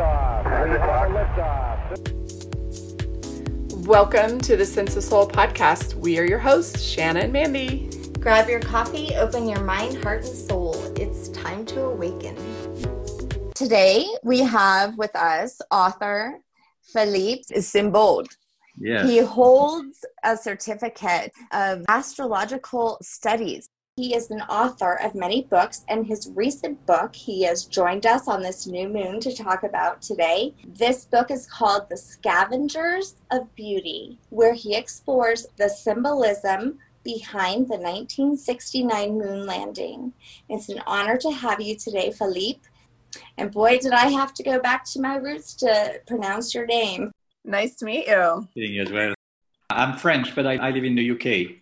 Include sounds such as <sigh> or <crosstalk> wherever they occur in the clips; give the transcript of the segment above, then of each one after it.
liftoff. We have a liftoff. Welcome to the Sense of Soul podcast. We are your hosts, Shannon and Mandy. Grab your coffee, open your mind, heart, and soul. It's time to awaken. Today we have with us author Philippe Simbaud. Yes. He holds a certificate of astrological studies. He is an author of many books, and his recent book he has joined us on this new moon to talk about today. This book is called The Scavengers of Beauty, where he explores the symbolism behind the 1969 moon landing. It's an honor to have you today, Philippe. And boy, did I have to go back to my roots to pronounce your name. Nice to meet you. Meeting you as well. I'm French, but I, I live in the UK.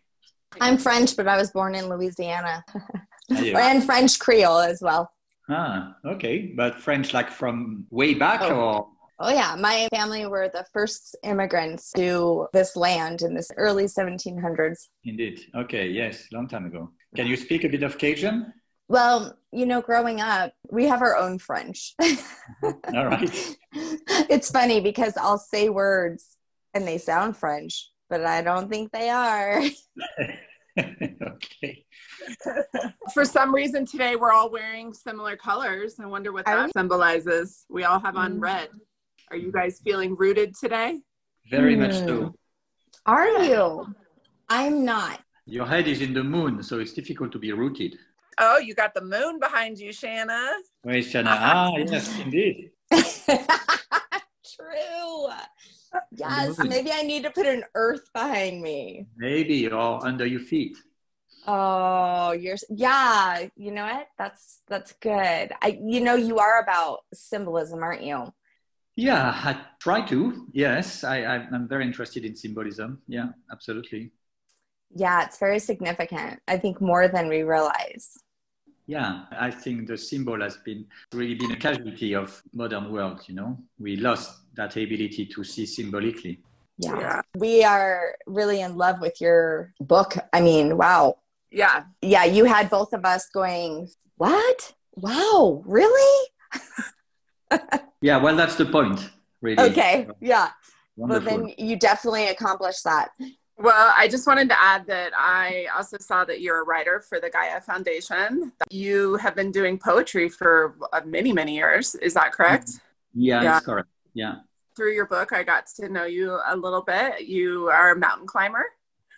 I'm French, but I was born in Louisiana. <laughs> and French Creole as well. Ah, okay. But French like from way back oh. or? Oh, yeah. My family were the first immigrants to this land in this early 1700s. Indeed. Okay. Yes. Long time ago. Can you speak a bit of Cajun? Well, you know, growing up, we have our own French. <laughs> All right. <laughs> It's funny because I'll say words and they sound French, but I don't think they are. <laughs> okay. For some reason today we're all wearing similar colors. I wonder what that symbolizes. We all have on mm. red. Are you guys feeling rooted today? Very mm. much so. Hmm. Are you? I'm not. Your head is in the moon, so it's difficult to be rooted. Oh, you got the moon behind you, Shanna. Wait, Shanna. ah, yes, indeed. <laughs> True. Yes, maybe I need to put an earth behind me. Maybe, all under your feet. Oh, you're yeah. You know what? That's that's good. I, you know, you are about symbolism, aren't you? Yeah, I try to. Yes, I, I'm very interested in symbolism. Yeah, absolutely. Yeah, it's very significant. I think more than we realize. Yeah, I think the symbol has been really been a casualty of modern world. You know, we lost that ability to see symbolically. Yeah. yeah. We are really in love with your book. I mean, wow. Yeah. Yeah, you had both of us going, "What? Wow, really?" yeah, well, that's the point, really. Okay. Yeah. Wonderful. Well, then you definitely accomplished that. Well, I just wanted to add that I also saw that you're a writer for the Gaia Foundation. You have been doing poetry for uh, many, many years. Is that correct? Yeah, yeah. that's correct. Yeah. Through your book, I got to know you a little bit. You are a mountain climber.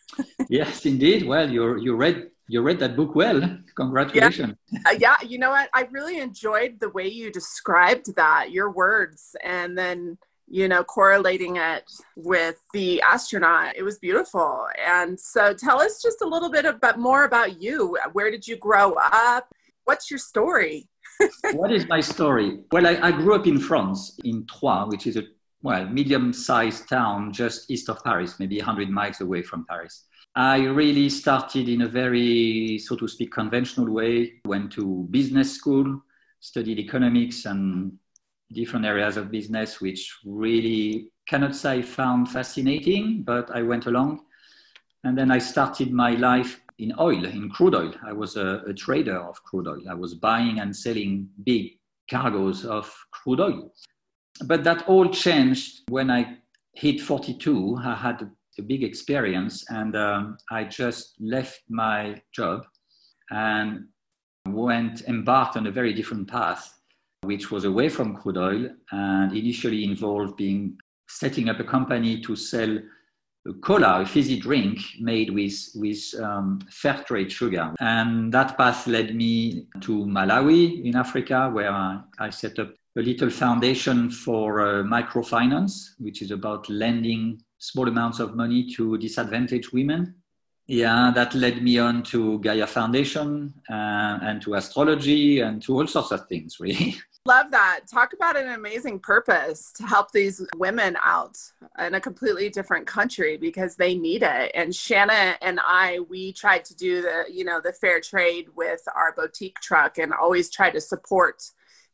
<laughs> yes, indeed. Well, you you read you read that book well. Congratulations. Yeah. Uh, yeah, you know what? I really enjoyed the way you described that, your words, and then you know, correlating it with the astronaut. It was beautiful. And so tell us just a little bit about more about you. Where did you grow up? What's your story? <laughs> what is my story? Well, I, I, grew up in France, in Troyes, which is a well, medium-sized town just east of Paris, maybe 100 miles away from Paris. I really started in a very, so to speak, conventional way. Went to business school, studied economics and different areas of business, which really cannot say found fascinating, but I went along. And then I started my life in oil, in crude oil. I was a, a trader of crude oil. I was buying and selling big cargoes of crude oil. But that all changed when I hit 42. I had a, big experience and um, I just left my job and went embarked on a very different path which was away from crude oil and initially involved being setting up a company to sell a cola, a fizzy drink made with, with um, fair trade sugar. And that path led me to Malawi in Africa, where I, I set up a little foundation for uh, microfinance, which is about lending small amounts of money to disadvantaged women. Yeah, that led me on to Gaia Foundation uh, and to astrology and to all sorts of things, really. <laughs> Love that. Talk about an amazing purpose to help these women out in a completely different country because they need it. And Shanna and I, we tried to do the, you know, the fair trade with our boutique truck and always try to support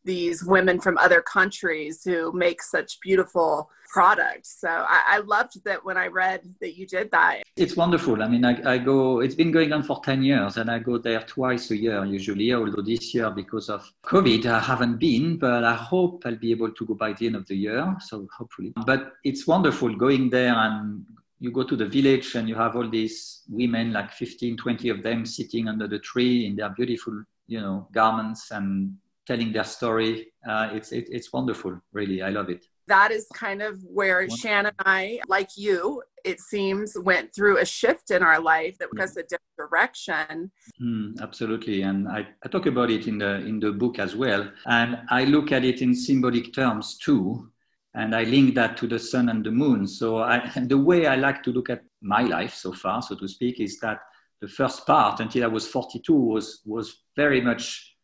these women from other countries who make such beautiful products. So I, I, loved that when I read that you did that. It's wonderful. I mean, I, I, go, it's been going on for 10 years and I go there twice a year usually, although this year because of COVID, I haven't been, but I hope I'll be able to go by the end of the year. So hopefully, but it's wonderful going there and you go to the village and you have all these women, like 15, 20 of them sitting under the tree in their beautiful, you know, garments and telling their story. Uh, it's, it, it's wonderful, really. I love it. That is kind of where Shan and I, like you, it seems, went through a shift in our life that took us a different direction. Mm, absolutely, and I, I talk about it in the in the book as well, and I look at it in symbolic terms too and I link that to the sun and the moon. So I, <laughs> the way I like to look at my life so far, so to speak, is that the first part until I was 42 was was very much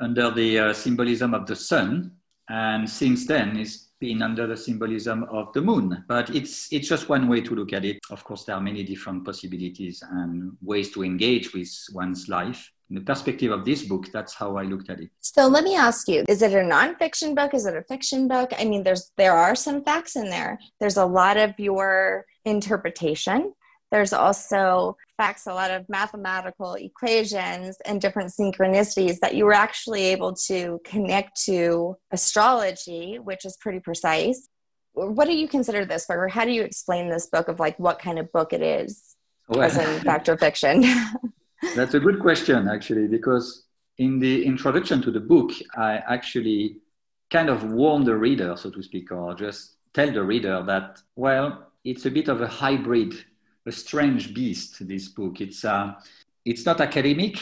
under the uh, symbolism of the sun, and since then it's been under the symbolism of the moon. But it's it's just one way to look at it. Of course, there are many different possibilities and ways to engage with one's life in the perspective of this book, that's how I looked at it. So let me ask you: Is it a nonfiction book? Is it a fiction book? I mean, there's there are some facts in there. There's a lot of your interpretation. There's also facts, a lot of mathematical equations and different synchronicities that you were actually able to connect to astrology, which is pretty precise. What do you consider this book, or how do you explain this book of like what kind of book it is, well, as in <laughs> fact or fiction? <laughs> That's a good question, actually, because in the introduction to the book, I actually kind of warn the reader, so to speak, or just tell the reader that, well, it's a bit of a hybrid, a strange beast, this book. It's, uh, it's not academic,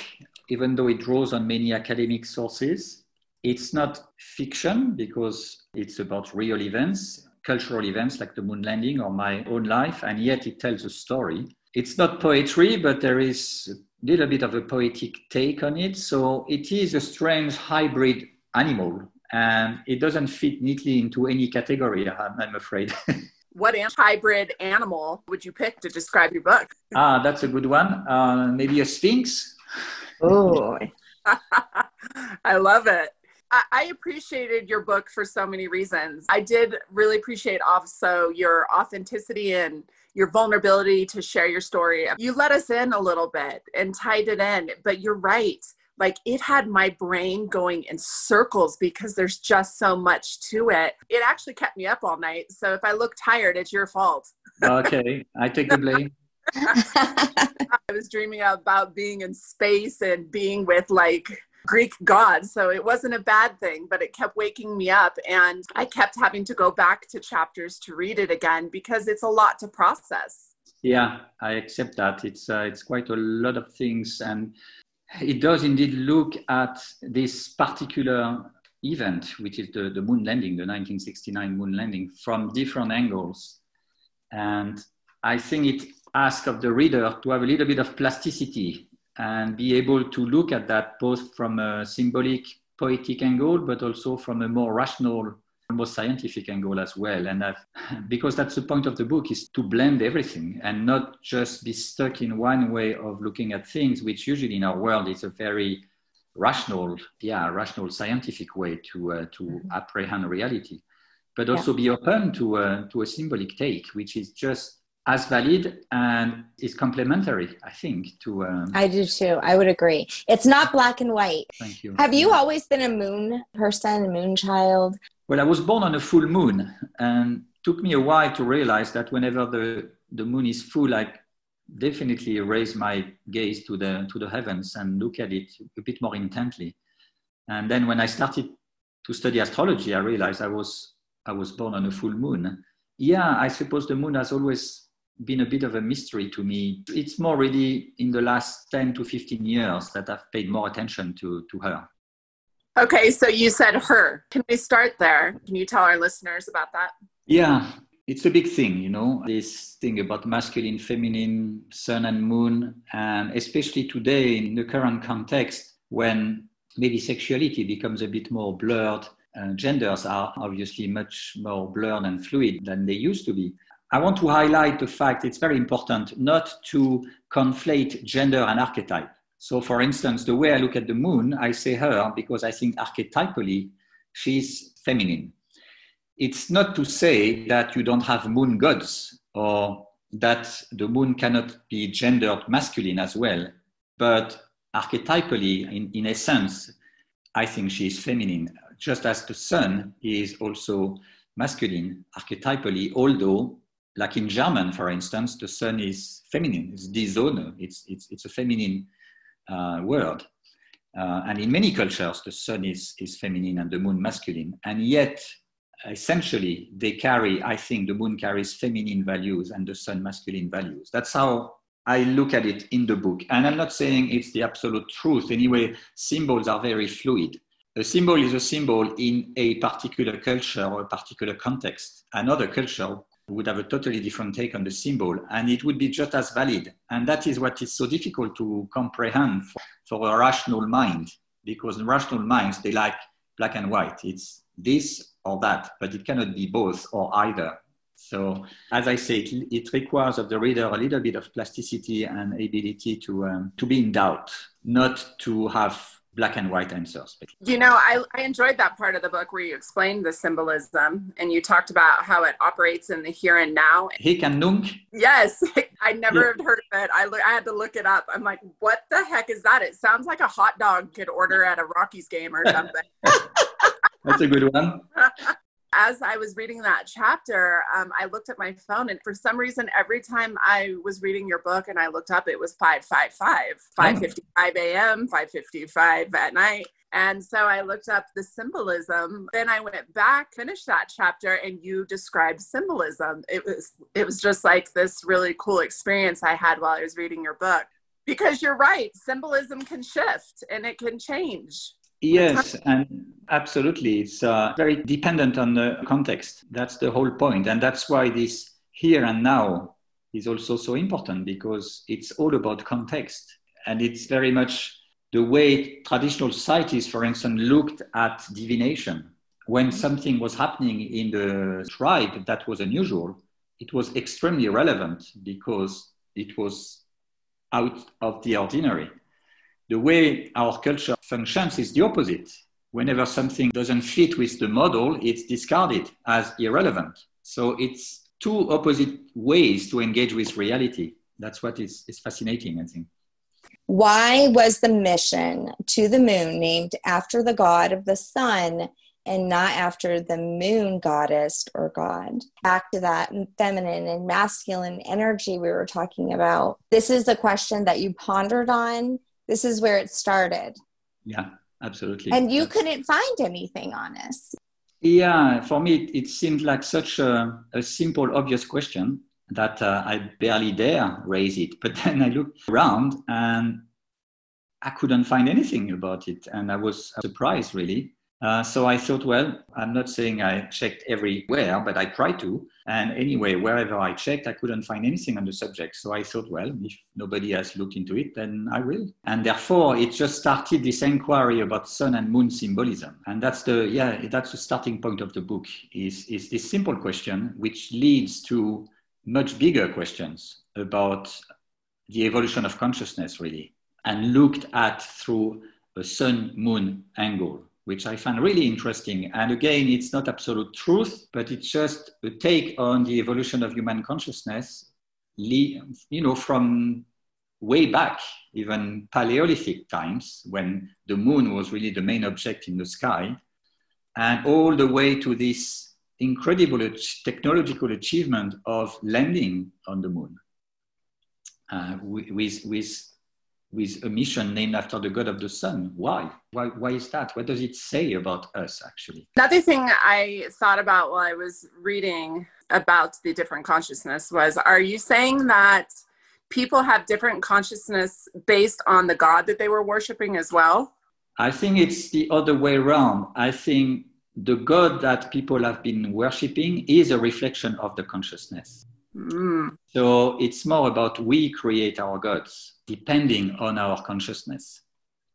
even though it draws on many academic sources. It's not fiction because it's about real events, cultural events like the moon landing or my own life, and yet it tells a story. It's not poetry, but there is a little bit of a poetic take on it. So it is a strange hybrid animal and it doesn't fit neatly into any category, I'm, afraid. <laughs> what hybrid animal would you pick to describe your book? ah, that's a good one. Uh, maybe a sphinx. Oh, <laughs> I love it. I appreciated your book for so many reasons. I did really appreciate also your authenticity and your vulnerability to share your story. You let us in a little bit and tied it in, but you're right. Like it had my brain going in circles because there's just so much to it. It actually kept me up all night. So if I look tired, it's your fault. okay, I take the blame. <laughs> <laughs> I was dreaming about being in space and being with like Greek gods. So it wasn't a bad thing, but it kept waking me up. And I kept having to go back to chapters to read it again because it's a lot to process. Yeah, I accept that. It's, uh, it's quite a lot of things. And it does indeed look at this particular event, which is the, the moon landing, the 1969 moon landing, from different angles. And I think it asks of the reader to have a little bit of plasticity and be able to look at that both from a symbolic, poetic angle, but also from a more rational, more scientific angle as well. And I've, <laughs> because that's the point of the book is to blend everything and not just be stuck in one way of looking at things, which usually in our world is a very rational, yeah, rational scientific way to uh, to mm-hmm. apprehend reality, but also yeah. be open to uh, to a symbolic take, which is just as valid and is complementary, I think, to. Um, I do too. I would agree. It's not black and white. Thank you. Have you always been a moon person, a moon child? Well, I was born on a full moon, and took me a while to realize that whenever the the moon is full, I definitely raise my gaze to the to the heavens and look at it a bit more intently. And then when I started to study astrology, I realized I was I was born on a full moon. Yeah, I suppose the moon has always been a bit of a mystery to me. It's more really in the last 10 to 15 years that I've paid more attention to, to her. Okay, so you said her. Can we start there? Can you tell our listeners about that? Yeah, it's a big thing, you know, this thing about masculine, feminine, sun and moon, and especially today in the current context when maybe sexuality becomes a bit more blurred. Uh, genders are obviously much more blurred and fluid than they used to be. I want to highlight the fact it's very important not to conflate gender and archetype. So, for instance, the way I look at the moon, I say her because I think archetypally she's feminine. It's not to say that you don't have moon gods or that the moon cannot be gendered masculine as well, but archetypally, in, in essence, I think she is feminine, just as the sun is also masculine archetypally, although, like in German, for instance, the sun is feminine, it's die Sonne, it's, it's, it's a feminine uh, word. Uh, and in many cultures, the sun is, is feminine and the moon masculine. And yet, essentially, they carry, I think the moon carries feminine values and the sun masculine values. That's how I look at it in the book. And I'm not saying it's the absolute truth. Anyway, symbols are very fluid. A symbol is a symbol in a particular culture or a particular context. Another culture would have a totally different take on the symbol, and it would be just as valid. And that is what is so difficult to comprehend for, for a rational mind, because rational minds, they like black and white. It's this or that, but it cannot be both or either. So, as I say, it, it, requires of the reader a little bit of plasticity and ability to, um, to be in doubt, not to have black and white answers. You know, I, I enjoyed that part of the book where you explained the symbolism and you talked about how it operates in the here and now. Hic and nunc. Yes, <laughs> I never yeah. heard of it. I, I had to look it up. I'm like, what the heck is that? It sounds like a hot dog could order at a Rockies game or <laughs> something. That's a good one. <laughs> as I was reading that chapter, um, I looked at my phone, and for some reason, every time I was reading your book and I looked up, it was 555, 555 a.m., 555 at night. And so I looked up the symbolism. Then I went back, finished that chapter, and you described symbolism. It was it was just like this really cool experience I had while I was reading your book. Because you're right, symbolism can shift and it can change. Yes, and absolutely. It's uh, very dependent on the context. That's the whole point. And that's why this here and now is also so important because it's all about context. And it's very much the way traditional societies, for instance, looked at divination. When something was happening in the tribe that was unusual, it was extremely relevant because it was out of the ordinary the way our culture functions is the opposite. Whenever something doesn't fit with the model, it's discarded as irrelevant. So it's two opposite ways to engage with reality. That's what is, is fascinating, I think. Why was the mission to the moon named after the god of the sun and not after the moon goddess or god? Back to that feminine and masculine energy we were talking about. This is a question that you pondered on this is where it started. Yeah, absolutely. And you couldn't find anything on us. Yeah, for me, it, it seemed like such a, a simple, obvious question that uh, I barely dare raise it. <laughs> But then I looked around and I couldn't find anything about it. And I was surprised, really. Uh, so I thought, well, I'm not saying I checked everywhere, but I tried to. And anyway, wherever I checked, I couldn't find anything on the subject. So I thought, well, if nobody has looked into it, then I will. And therefore, it just started this inquiry about sun and moon symbolism. And that's the, yeah, that's the starting point of the book is, is this simple question, which leads to much bigger questions about the evolution of consciousness, really, and looked at through a sun moon angle which I find really interesting. And again, it's not absolute truth, but it's just a take on the evolution of human consciousness, you know, from way back, even Paleolithic times, when the moon was really the main object in the sky, and all the way to this incredible technological achievement of landing on the moon uh, with, with with a mission named after the god of the sun. Why? Why, why is that? What does it say about us, actually? Another thing I thought about while I was reading about the different consciousness was are you saying that people have different consciousness based on the god that they were worshiping as well? I think it's the other way around. I think the god that people have been worshiping is a reflection of the consciousness. Mm. So it's more about we create our gods depending on our consciousness.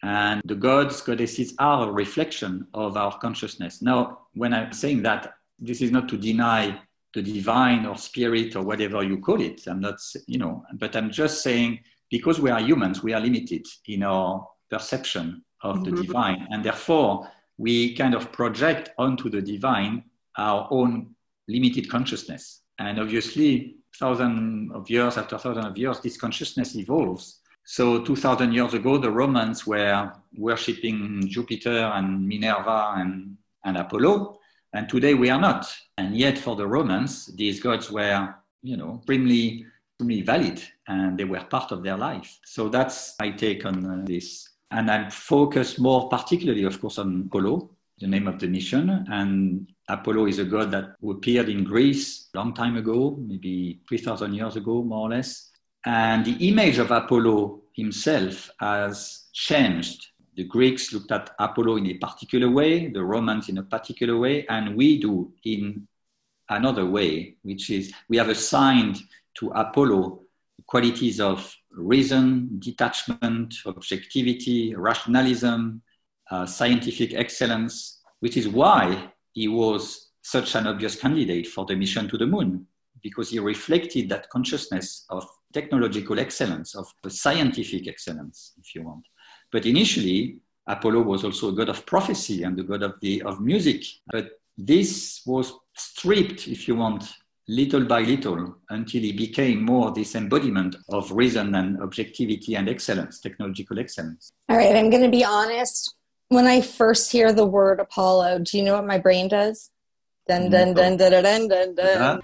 And the gods, goddesses are a reflection of our consciousness. Now, when I'm saying that, this is not to deny the divine or spirit or whatever you call it. I'm not, you know, but I'm just saying because we are humans, we are limited in our perception of mm-hmm. the divine. And therefore, we kind of project onto the divine our own limited consciousness. And obviously, thousands of years after thousands of years, this consciousness evolves. So 2000 years ago, the Romans were worshipping Jupiter and Minerva and, and Apollo. And today we are not. And yet for the Romans, these gods were, you know, extremely, extremely valid and they were part of their life. So that's my take on uh, this. And I'm focused more particularly, of course, on Apollo, the name of the mission. And Apollo is a god that appeared in Greece a long time ago, maybe 3,000 years ago, more or less. And the image of Apollo himself has changed. The Greeks looked at Apollo in a particular way, the Romans in a particular way, and we do in another way, which is we have assigned to Apollo qualities of reason, detachment, objectivity, rationalism, uh, scientific excellence, which is why he was such an obvious candidate for the mission to the moon, because he reflected that consciousness of technological excellence, of scientific excellence, if you want. But initially, Apollo was also a god of prophecy and the god of, the, of music. But this was stripped, if you want, little by little until he became more this embodiment of reason and objectivity and excellence, technological excellence. All right, I'm going to be honest. When I first hear the word Apollo, do you know what my brain does? Dun dun dun dun dun dun dun.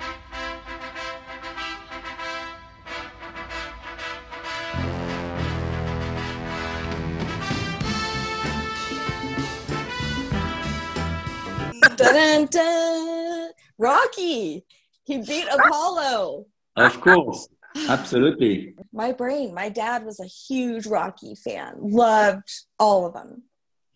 dun, dun, dun. Rocky. He beat Apollo. Of course, absolutely. My brain, my dad was a huge Rocky fan, loved all of them.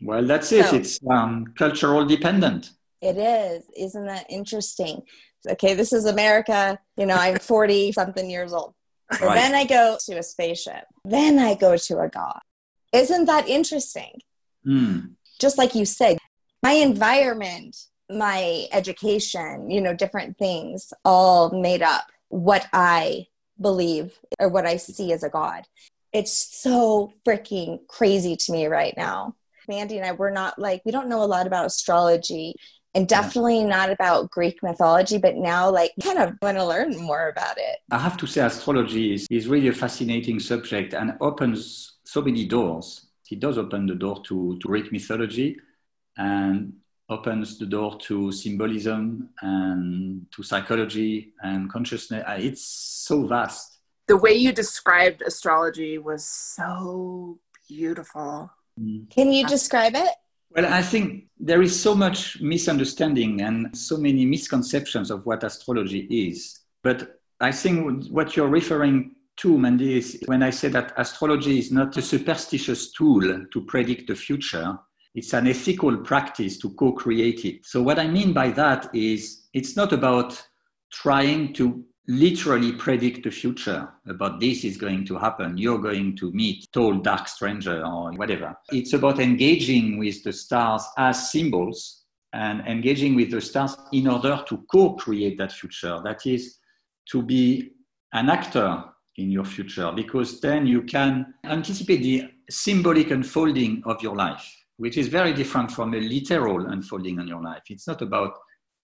Well, that's it. So, it's um, cultural dependent. It is. Isn't that interesting? Okay, this is America. You know, I'm 40 something years old. Right. Then I go to a spaceship. Then I go to a god. Isn't that interesting? Mm. Just like you said, my environment my education, you know, different things all made up what I believe or what I see as a God. It's so freaking crazy to me right now. Mandy and I, we're not like, we don't know a lot about astrology and definitely yeah. not about Greek mythology, but now like kind of want to learn more about it. I have to say astrology is, is really a fascinating subject and opens so many doors. It does open the door to, to Greek mythology and opens the door to symbolism and to psychology and consciousness. Uh, it's so vast. The way you described astrology was so beautiful. Mm. Can you describe it? Well, I think there is so much misunderstanding and so many misconceptions of what astrology is. But I think what you're referring to, Mandy, is when I say that astrology is not a superstitious tool to predict the future, it's an ethical practice to co create it. So, what I mean by that is it's not about trying to literally predict the future about this is going to happen you're going to meet tall dark stranger or whatever it's about engaging with the stars as symbols and engaging with the stars in order to co-create that future that is to be an actor in your future because then you can anticipate the symbolic unfolding of your life which is very different from a literal unfolding in your life. It's not about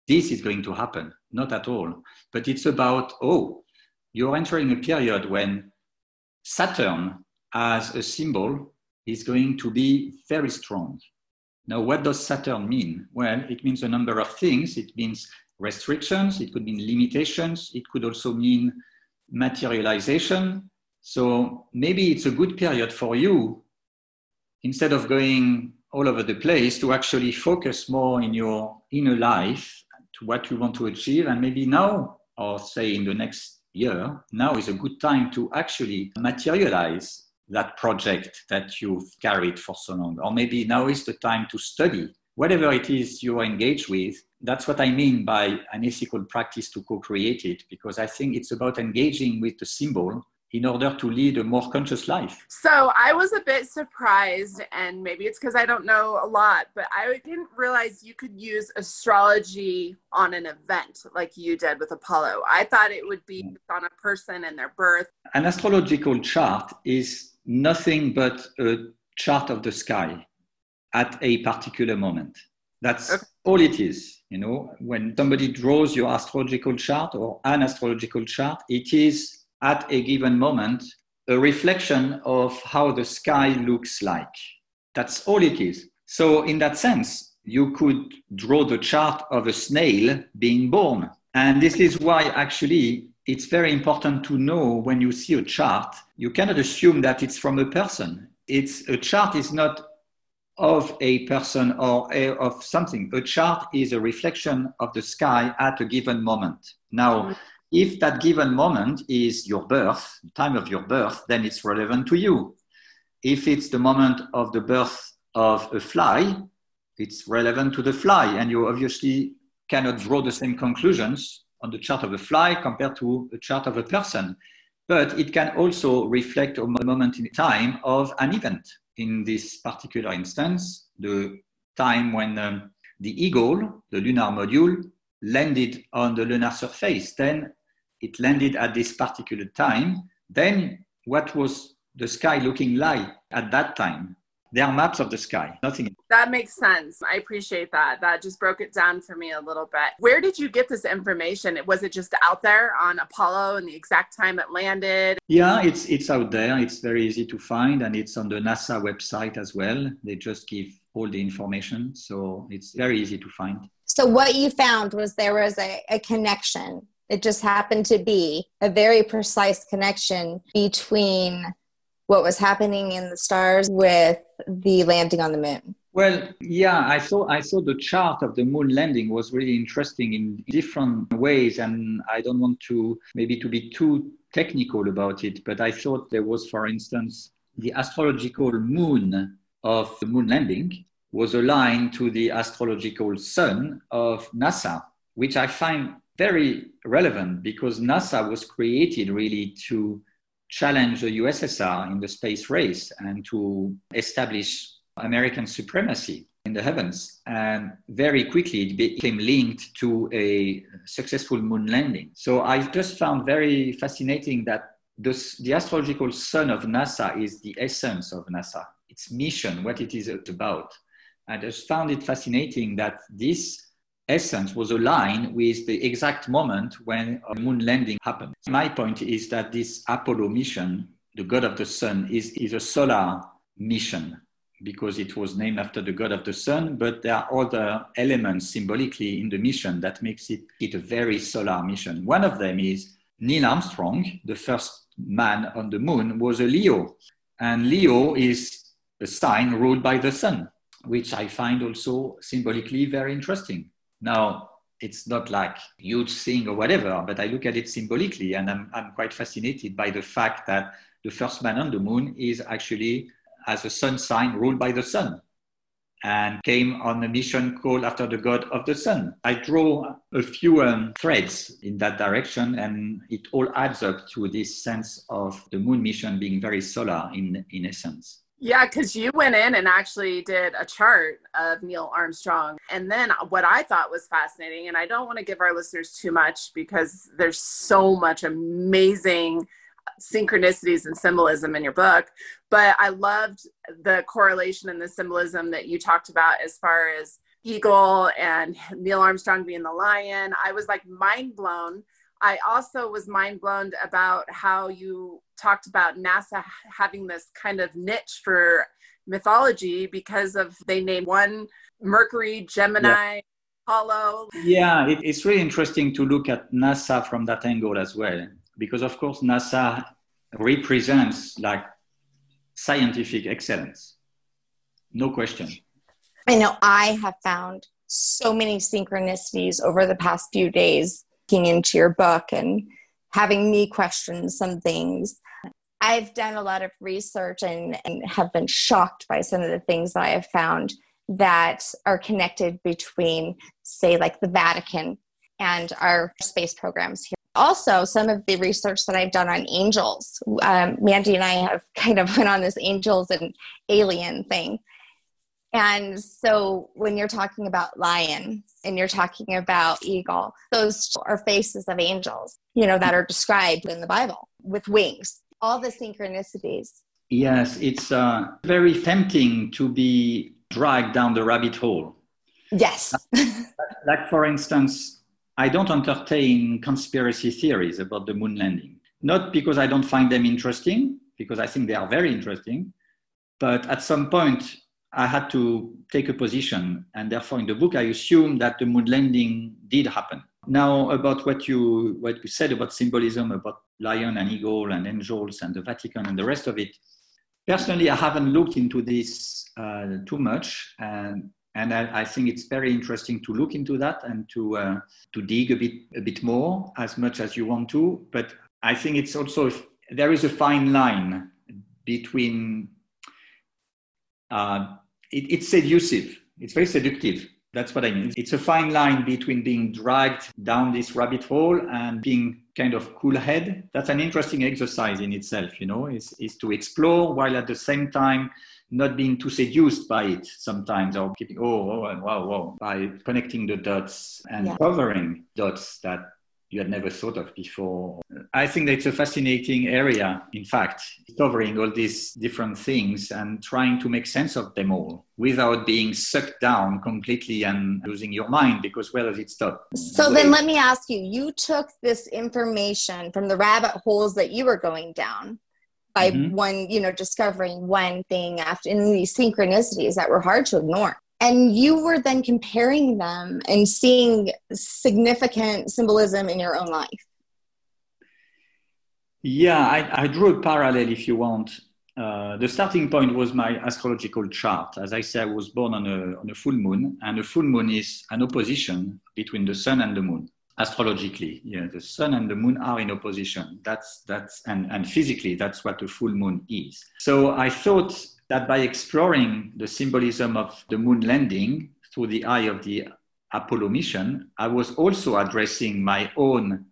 this is going to happen, not at all. But it's about, oh, you're entering a period when Saturn as a symbol is going to be very strong. Now, what does Saturn mean? Well, it means a number of things. It means restrictions, it could mean limitations, it could also mean materialization. So maybe it's a good period for you, instead of going all over the place to actually focus more in your inner life to what you want to achieve and maybe now or say in the next year now is a good time to actually materialize that project that you've carried for so long. Or maybe now is the time to study. Whatever it is you're engaged with that's what i mean by an ethical practice to co-create it because i think it's about engaging with the symbol in order to lead a more conscious life? So I was a bit surprised, and maybe it's because I don't know a lot, but I didn't realize you could use astrology on an event like you did with Apollo. I thought it would be mm. on a person and their birth. An astrological chart is nothing but a chart of the sky at a particular moment. That's Okay. all it is. You know, when somebody draws your astrological chart or an astrological chart, it is at a given moment a reflection of how the sky looks like. That's all it is. So, in that sense, you could draw the chart of a snail being born. And this is why actually it's very important to know when you see a chart, you cannot assume that it's from a person. It's a chart is not of a person or a, of something. A chart is a reflection of the sky at a given moment. Now, if that given moment is your birth, the time of your birth, then it's relevant to you. If it's the moment of the birth of a fly, it's relevant to the fly, and you obviously cannot draw the same conclusions on the chart of a fly compared to a chart of a person. But it can also reflect a moment in time of an event. In this particular instance, the time when um, the eagle, the lunar module, landed on the lunar surface. Then it landed at this particular time. Then what was the sky looking like at that time? There are maps of the sky, nothing. That makes sense. I appreciate that. That just broke it down for me a little bit. Where did you get this information? Was it just out there on Apollo and the exact time it landed? Yeah, it's it's out there. It's very easy to find, and it's on the NASA website as well. They just give all the information, so it's very easy to find. So, what you found was there was a, a connection. It just happened to be a very precise connection between what was happening in the stars with the landing on the moon. Well, yeah, I saw I saw the chart of the moon landing was really interesting in different ways, and I don't want to maybe to be too technical about it, but I thought there was, for instance, the astrological moon of the moon landing was aligned to the astrological sun of NASA, which I find very relevant because NASA was created really to challenge the USSR in the space race and to establish American supremacy in the heavens. And very quickly it became linked to a successful moon landing. So I just found very fascinating that this, the astrological sun of NASA is the essence of NASA, its mission, what it is about. I just found it fascinating that this essence was aligned with the exact moment when uh, a moon landing happened. My point is that this Apollo mission, the God of the Sun, is, is a solar mission because it was named after the God of the Sun, but there are other elements symbolically in the mission that makes it, it a very solar mission. One of them is Neil Armstrong, the first man on the moon, was a Leo. And Leo is a sign ruled by the sun, which I find also symbolically very interesting. Now, it's not like huge thing or whatever, but I look at it symbolically and I'm, I'm quite fascinated by the fact that the first man on the moon is actually as a sun sign ruled by the sun and came on a mission called after the god of the sun. I draw a few um, threads in that direction and it all adds up to this sense of the moon mission being very solar in, in essence. Yeah, because you went in and actually did a chart of Neil Armstrong. And then what I thought was fascinating, and I don't want to give our listeners too much because there's so much amazing synchronicities and symbolism in your book, but I loved the correlation and the symbolism that you talked about as far as eagle and Neil Armstrong being the lion. I was like mind blown. I also was mind blown about how you talked about NASA having this kind of niche for mythology because of they named one Mercury, Gemini, yeah. Apollo. Yeah, it, it's really interesting to look at NASA from that angle as well, because of course NASA represents like scientific excellence, no question. I know I have found so many synchronicities over the past few days looking into your book and having me question some things. I've done a lot of research and, and have been shocked by some of the things that I have found that are connected between, say, like the Vatican and our space programs here. Also, some of the research that I've done on angels. Um, Mandy and I have kind of <laughs> went on this angels and alien thing. And so when you're talking about lion and you're talking about eagle, those are faces of angels, you know, that are described in the Bible with wings, all the synchronicities. Yes, it's uh, very tempting to be dragged down the rabbit hole Yes. <laughs> like, for instance, I don't entertain conspiracy theories about the moon landing. Not because I don't find them interesting, because I think they are very interesting, but at some point I had to take a position, and therefore in the book I assume that the moon landing did happen. Now about what you what you said about symbolism, about lion and eagle and angels and the Vatican and the rest of it. Personally, I haven't looked into this uh, too much, and and I, I, think it's very interesting to look into that and to uh, to dig a bit a bit more as much as you want to. But I think it's also there is a fine line between uh, it, it's seductive. It's very seductive. That's what I mean. It's a fine line between being dragged down this rabbit hole and being kind of cool head. That's an interesting exercise in itself, you know, is, is to explore while at the same time not being too seduced by it sometimes or keeping, oh, oh wow, wow, by connecting the dots and yeah. covering dots that you had never thought of before. I think that it's a fascinating area, in fact, discovering all these different things and trying to make sense of them all without being sucked down completely and losing your mind because where does it stop? So then let me ask you you took this information from the rabbit holes that you were going down by mm-hmm. one, you know, discovering one thing after in these synchronicities that were hard to ignore and you were then comparing them and seeing significant symbolism in your own life. Yeah i, I drew a parallel if you want. Uh, the starting point was my astrological chart. As i said i was born on a, on a full moon and a full moon is an opposition between the sun and the moon astrologically. Yeah the sun and the moon are in opposition. That's that's and and physically that's what a full moon is. So i thought that by exploring the symbolism of the moon landing through the eye of the Apollo mission, I was also addressing my own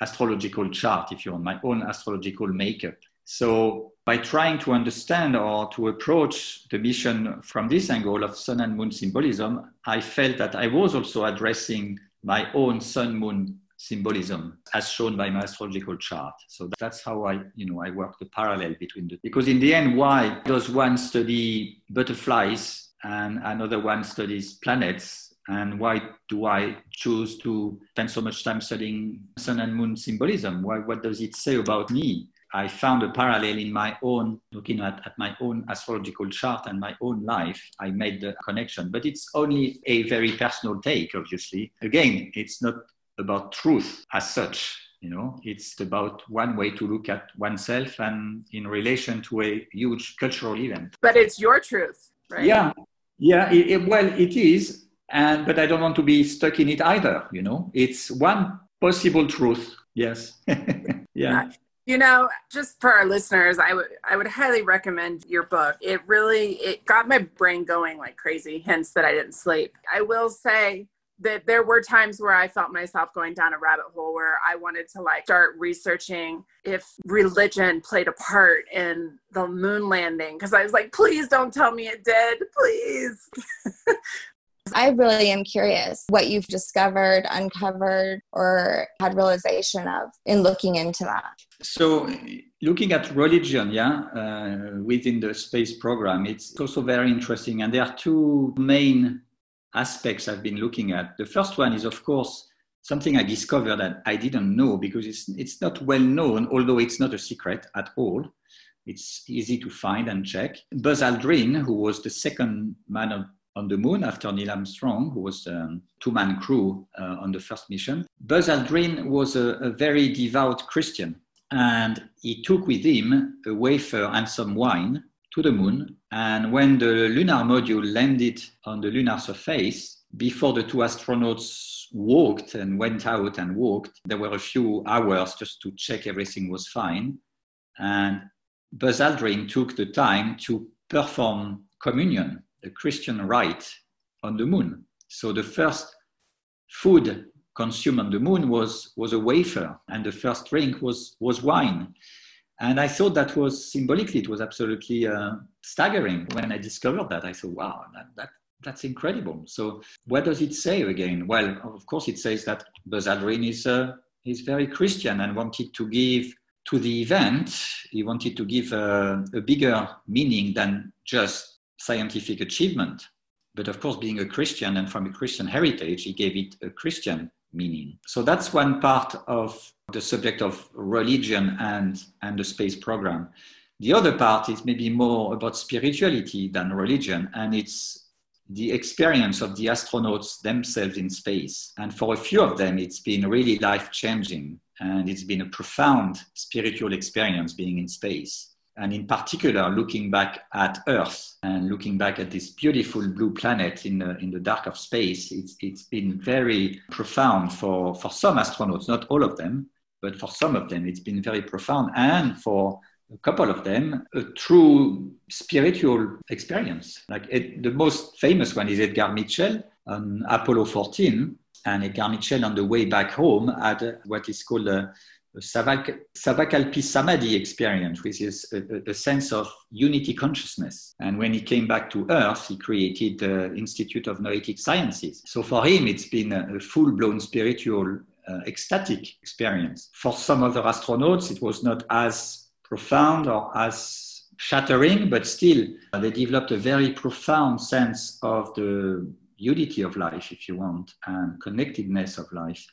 astrological chart, if you want, my own astrological makeup. So by trying to understand or to approach the mission from this angle of sun and moon symbolism, I felt that I was also addressing my own sun moon symbolism as shown by my astrological chart. So that's how I, you know, I work the parallel between the because in the end, why does one study butterflies and another one studies planets? And why do I choose to spend so much time studying sun and moon symbolism? Why, what does it say about me? I found a parallel in my own, looking at, at my own astrological chart and my own life. I made the connection, but it's only a very personal take, obviously. Again, it's not about truth as such you know? It's about one way to look at oneself and in relation to a huge cultural event. But it's your truth right? Yeah. Yeah it, it, well it is and but i don't want to be stuck in it either you know? It's one possible truth yes. <laughs> Yeah. You know just for our listeners i would i would highly recommend your book. It really it got my brain going like crazy hence that i didn't sleep. I will say that there were times where I felt myself going down a rabbit hole where I wanted to like start researching if religion played a part in the moon landing because I was like, please don't tell me it did, please. <laughs> I really am curious what you've discovered, uncovered, or had realization of in looking into that. So, looking at religion, yeah, uh, within the space program, it's also very interesting. And there are two main aspects I've been looking at. The first one is, of course, something I discovered that I didn't know because it's, it's not well known, although it's not a secret at all. It's easy to find and check. Buzz Aldrin, who was the second man on, on the moon after Neil Armstrong, who was a um, two man crew uh, on the first mission, Buzz Aldrin was a, a very devout Christian. And he took with him a wafer and some wine to the moon. And when the lunar module landed on the lunar surface, before the two astronauts walked and went out and walked, there were a few hours just to check everything was fine. And Buzz Aldrin took the time to perform communion, the Christian rite, on the moon. So the first food consumed on the moon was, was a wafer, and the first drink was, was wine. And I thought that was symbolically, it was absolutely uh, staggering when I discovered that. I thought, wow, that, that, that's incredible. So, what does it say again? Well, of course, it says that Buzz Aldrin is, uh, is very Christian and wanted to give to the event, he wanted to give a, a bigger meaning than just scientific achievement. But of course, being a Christian and from a Christian heritage, he gave it a Christian meaning. So that's one part of the subject of religion and, and the space program. The other part is maybe more about spirituality than religion, and it's the experience of the astronauts themselves in space. And for a few of them, it's been really life changing, and it's been a profound spiritual experience being in space and in particular looking back at Earth and looking back at this beautiful blue planet in the, in the dark of space, it's, it's been very profound for, for some astronauts, not all of them, but for some of them, it's been very profound. And for a couple of them, a true spiritual experience. Like it, the most famous one is Edgar Mitchell on Apollo 14. And Edgar Mitchell, on the way back home, had what is called a Savikalpa Samadhi experience, which is a, a, sense of unity consciousness. And when he came back to Earth, he created the Institute of Noetic Sciences. So for him, it's been a, a full blown spiritual, uh, ecstatic experience. For some other astronauts, it was not as profound or as shattering, but still, uh, they developed a very profound sense of the unity of life, if you want, and connectedness of life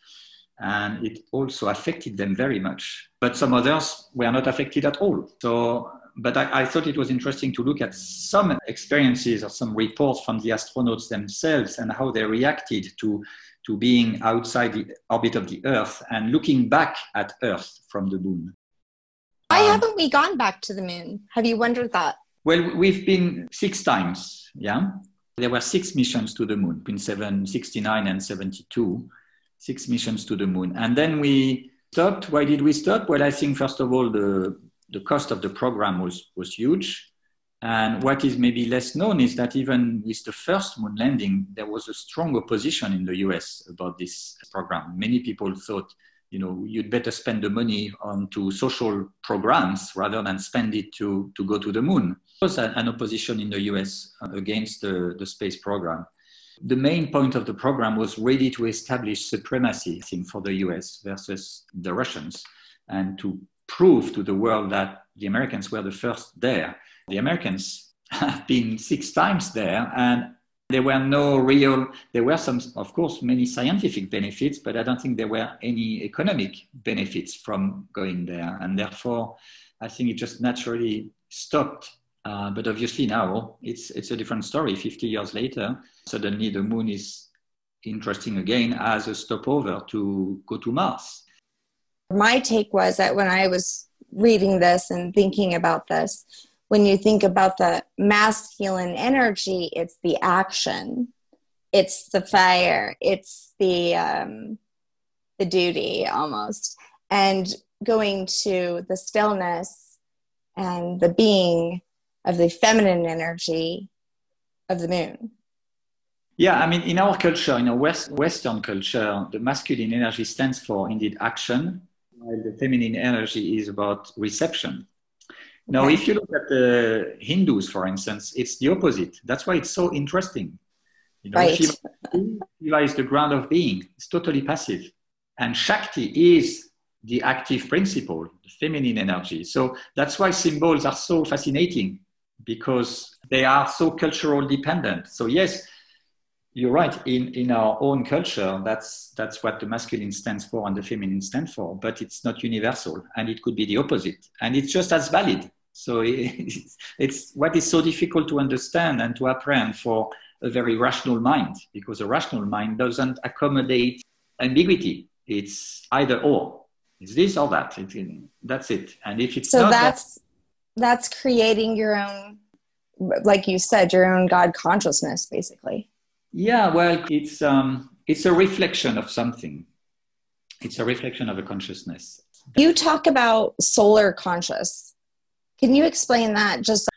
and it also affected them very much. But some others were not affected at all. So, but I, I, thought it was interesting to look at some experiences or some reports from the astronauts themselves and how they reacted to, to being outside the orbit of the Earth and looking back at Earth from the moon. Why um, haven't we gone back to the moon? Have you wondered that? Well, we've been six times, yeah. There were six missions to the moon between 769 and 72 six missions to the moon. And then we stopped. Why did we stop? Well, I think first of all, the, the cost of the program was, was huge. And what is maybe less known is that even with the first moon landing, there was a strong opposition in the US about this program. Many people thought, you know, you'd better spend the money on to social programs rather than spend it to, to go to the moon. There was an opposition in the US against the, the space program. The main point of the program was really to establish supremacy for the US versus the Russians and to prove to the world that the Americans were the first there. The Americans <laughs> have been six times there and there were no real, there were some, of course, many scientific benefits, but I don't think there were any economic benefits from going there. And therefore, I think it just naturally stopped uh, but obviously now it's it's a different story. 50 years later, suddenly the moon is interesting again as a stopover to go to Mars. My take was that when I was reading this and thinking about this, when you think about the masculine energy, it's the action, it's the fire, it's the um, the duty almost, and going to the stillness and the being of the feminine energy of the moon. Yeah, I mean, in our culture, in our West, Western culture, the masculine energy stands for indeed action, while the feminine energy is about reception. Now, if you look at the Hindus, for instance, it's the opposite. That's why it's so interesting. You know, right. Shiva, Shiva is the ground of being. It's totally passive. And Shakti is the active principle, the feminine energy. So that's why symbols are so fascinating because they are so cultural dependent. So yes, you're right. In in our own culture, that's that's what the masculine stands for and the feminine stands for. But it's not universal, and it could be the opposite, and it's just as valid. So it's, <laughs> it's what is so difficult to understand and to apprehend for a very rational mind, because a rational mind doesn't accommodate ambiguity. It's either or. It's this or that. It, that's it. And if it's so, not, that's that's creating your own like you said your own god consciousness basically. Yeah well it's um it's a reflection of something. It's a reflection of a consciousness. You talk about solar conscious. Can you explain that just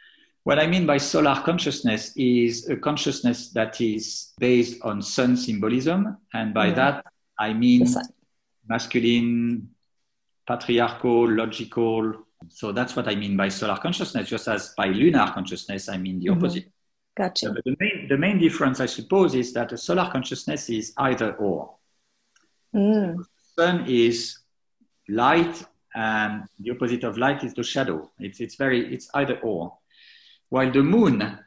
what i mean by solar consciousness is a consciousness that is based on sun symbolism and by mm-hmm. that i mean masculine patriarchal logical so that's what I mean by solar consciousness, just as by lunar consciousness, I mean the mm-hmm. opposite. Gotcha. the, main, the main difference, I suppose, is that a solar consciousness is either or. Mm. The sun is light, and the opposite of light is the shadow. It's, it's very, it's either or. While the moon,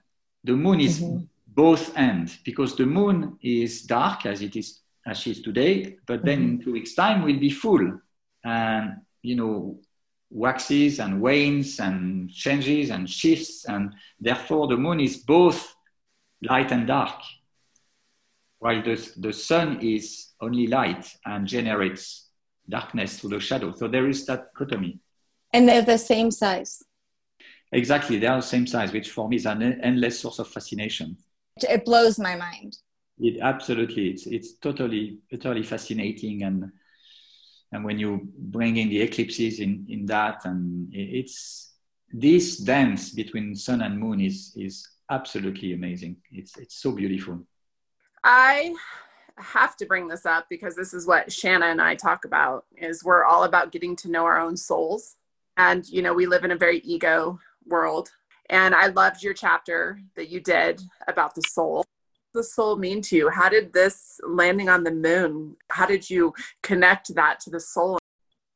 the moon is mm-hmm. both end because the moon is dark as it is as she is today, but then mm-hmm. in two weeks' time will be full, and you know waxes and wanes and changes and shifts, and therefore the moon is both light and dark, while the, the sun is only light and generates darkness through the shadow. So there is that dichotomy. And they're the same size. Exactly, they are the same size, which for me is an endless source of fascination. It blows my mind. It absolutely, it's it's totally totally fascinating, and and when you bring in the eclipses in in that, and it's this dance between sun and moon is is absolutely amazing. It's it's so beautiful. I have to bring this up because this is what Shanna and I talk about is we're all about getting to know our own souls. And you know, we live in a very ego world. And I loved your chapter that you did about the soul. The soul mean to you? How did this landing on the moon, how did you connect that to the soul?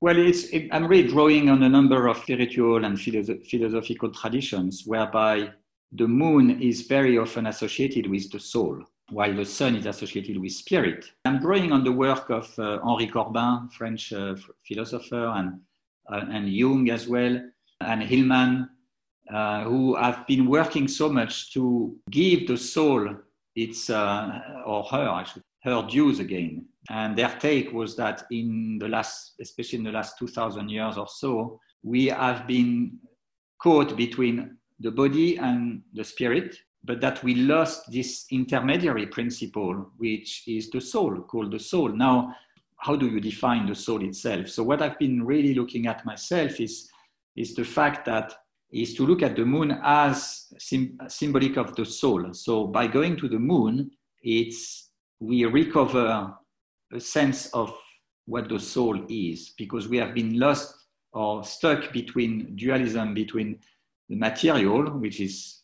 Well, it, I'm really drawing on a number of spiritual and philosoph- philosophical traditions whereby the moon is very often associated with the soul while the sun is associated with spirit. I'm drawing on the work of uh, Henri Corbin, French uh, philosopher, and, uh, and Jung as well, and Hillman, uh, who have been working so much to give the soul its, uh, or her, actually, her dues again. And their take was that in the last, especially in the last 2000 years or so, we have been caught between the body and the spirit, but that we lost this intermediary principle, which is the soul, called the soul. Now, how do you define the soul itself? So, what I've been really looking at myself is, is the fact that is to look at the moon as sim- symbolic of the soul. So, by going to the moon, it's we recover a sense of what the soul is because we have been lost or stuck between dualism between the material, which is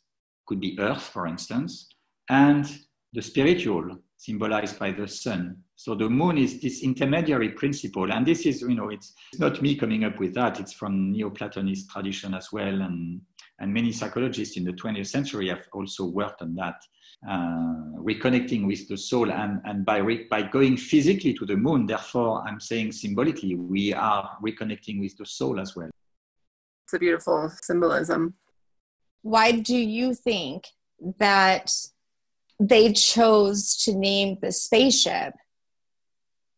could be earth, for instance, and the spiritual, symbolized by the sun. So the moon is this intermediary principle, and this is, you know, it's not me coming up with that. It's from Neoplatonist tradition as well, and and many psychologists in the 20th century have also worked on that, uh, reconnecting with the soul, and and by re- by going physically to the moon. Therefore, I'm saying symbolically, we are reconnecting with the soul as well. It's a beautiful symbolism why do you think that they chose to name the spaceship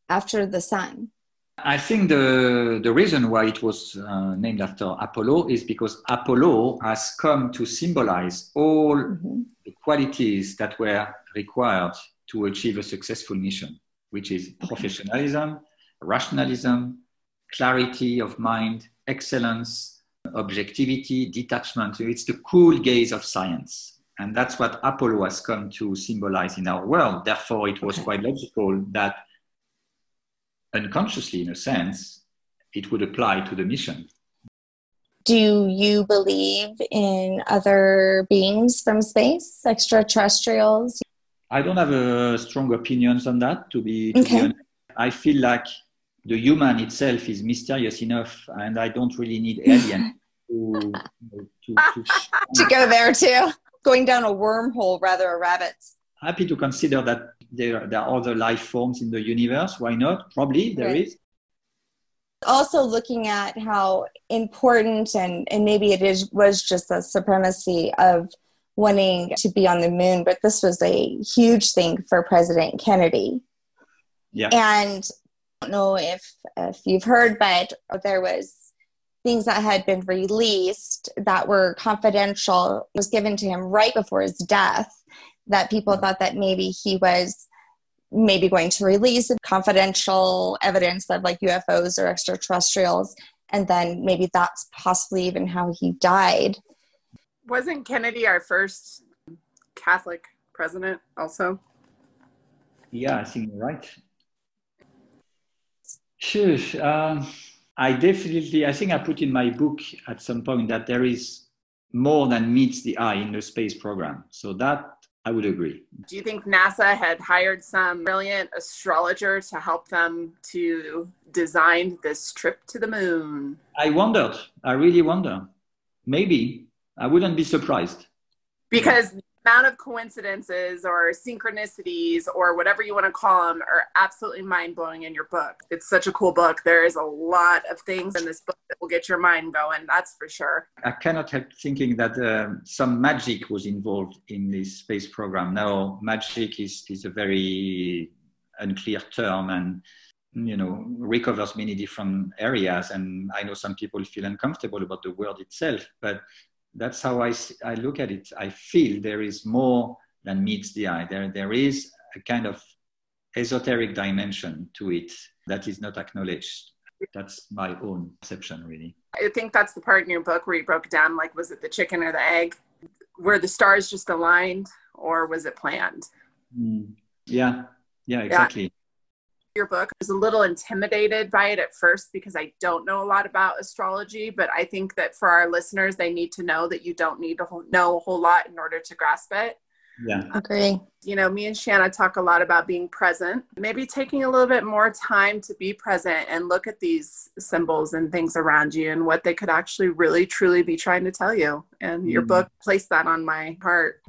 after the sun? I think the, the reason why it was uh, named after Apollo is because Apollo has come to symbolize all mm-hmm. the qualities that were required to achieve a successful mission, which is professionalism, rationalism, clarity of mind, excellence, objectivity, detachment. It's the cool gaze of science. And that's what Apollo has come to symbolize in our world. Therefore, it was okay. quite logical that unconsciously, in a sense, it would apply to the mission. Do you believe in other beings from space, extraterrestrials? I don't have a strong opinions on that, to be, to okay. be honest. I feel like the human itself is mysterious enough, and I don't really need alien <laughs> to, to, to, to go there too. Going down a wormhole rather a rabbit's. Happy to consider that there, there are other life forms in the universe. Why not? Probably there right. is. Also, looking at how important and, and maybe it is was just the supremacy of wanting to be on the moon, but this was a huge thing for President Kennedy. Yeah. And I don't know if if you've heard, but there was things that had been released that were confidential was given to him right before his death that people thought that maybe he was maybe going to release confidential evidence of like UFOs or extraterrestrials and then maybe that's possibly even how he died. Wasn't Kennedy our first Catholic president also? Yeah I think you're right. Sure. Um, I definitely, I think I put in my book at some point that there is more than meets the eye in the space program. So that I would agree. Do you think NASA had hired some brilliant astrologer to help them to design this trip to the moon? I wondered. I really wonder. Maybe. I wouldn't be surprised. Because amount of coincidences or synchronicities or whatever you want to call them are absolutely mind blowing in your book. It's such a cool book. There is a lot of things in this book that will get your mind going, that's for sure. I cannot help thinking that uh, some magic was involved in this space program. Now, magic is, is a very unclear term and you know recovers many different areas and i know some people feel uncomfortable about the word itself but that's how I, I look at it. I feel there is more than meets the eye. There, there is a kind of esoteric dimension to it that is not acknowledged. That's my own perception, really. I think that's the part in your book where you broke down like, was it the chicken or the egg? Were the stars just aligned or was it planned? Mm. Yeah, yeah, exactly. Yeah your book. I was a little intimidated by it at first because I don't know a lot about astrology, but I think that for our listeners, they need to know that you don't need to know a whole lot in order to grasp it. Yeah. Agree. You know, me and Shanna talk a lot about being present, maybe taking a little bit more time to be present and look at these symbols and things around you and what they could actually really truly be trying to tell you. And mm-hmm. your book placed that on my heart.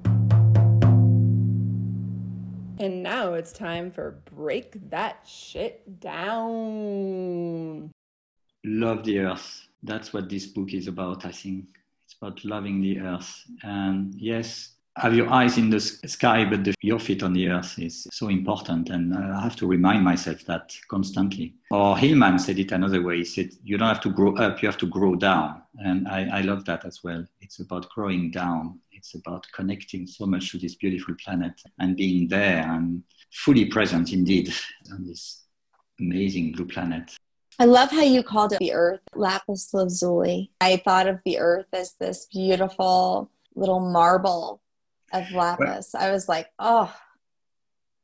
And now it's time for Break That Shit Down. Love the earth. That's what this book is about, I think. It's about loving the earth. And yes, have your eyes in the sky, but the, your feet on the earth is so important. And uh, I have to remind myself that constantly. Or Hillman said it another way. He said, You don't have to grow up, you have to grow down. And I, I love that as well. It's about growing down it's about connecting so much to this beautiful planet and being there and fully present indeed on this amazing blue planet. I love how you called it the earth, lapis lazuli. I thought of the earth as this beautiful little marble of lapis. Well, I was like, oh.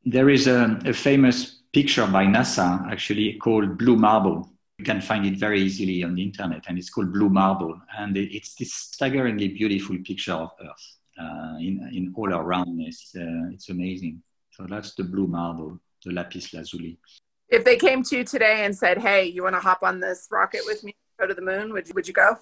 There is a, a famous picture by NASA actually called Blue Marble. You can find it very easily on the internet, and it's called Blue Marble. And it's this staggeringly beautiful picture of Earth uh, in, in all aroundness. Uh, it's amazing. So that's the Blue Marble, the Lapis Lazuli. If they came to you today and said, "Hey, you want to hop on this rocket with me, go to the moon," would you, would you go?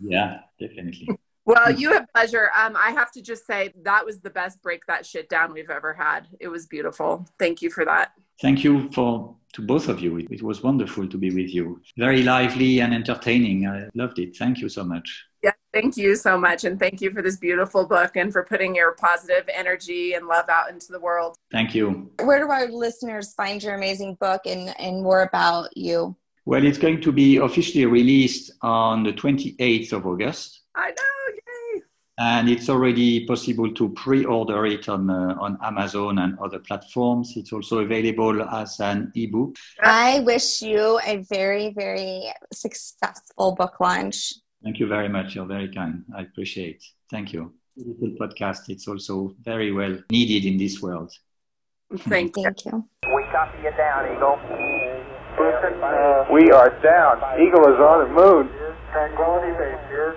Yeah, definitely. Well, you have pleasure. Um, I have to just say that was the best break that shit down we've ever had. It was beautiful. Thank you for that. Thank you for to both of you. It was wonderful to be with you. Very lively and entertaining. I loved it. Thank you so much. Yeah, thank you so much. And thank you for this beautiful book and for putting your positive energy and love out into the world. Thank you. Where do our listeners find your amazing book and, and more about you? Well, it's going to be officially released on the 28th of August. I know, yay! And it's already possible to pre-order it on uh, on Amazon and other platforms. It's also available as an ebook. I wish you a very, very successful book launch. Thank you very much. You're very kind. I appreciate. Thank you. Little podcast. It's also very well needed in this world. Thank you. Thank you. We copy you down, Eagle. Uh, we are down. Eagle is on the moon. Tranquility Base here.